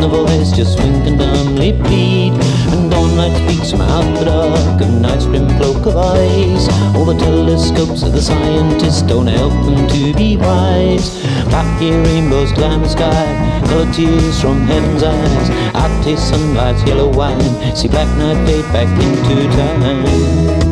no voice, just wink and dumbly plead. And dawn light speaks from out the dark of night's grim cloak of ice. All the telescopes of the scientists don't help them to be wise. Back here rainbows climb the sky, colored tears from heaven's eyes. I taste yellow wine, see black night fade back into time.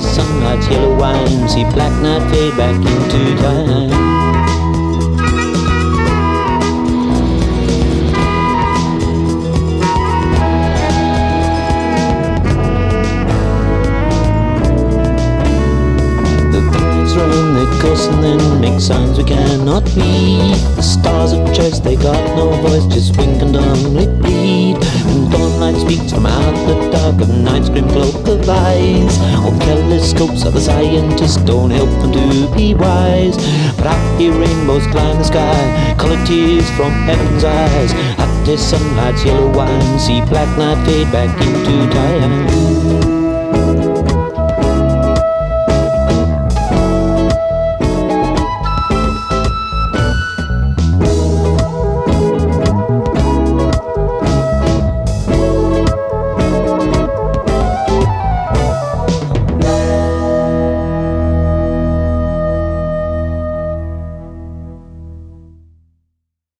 sunlight's yellow wine. See black night fade back into time. And then make signs we cannot read. The stars of church, they got no voice, just wink and dumbly bleed. And dawnlight speaks from out the dark of night's grim cloak of eyes. All telescopes of the scientists don't help them to be wise. But I hear rainbows climb the sky, colored tears from heaven's eyes. At this sunlight's yellow wine, see black night fade back into time.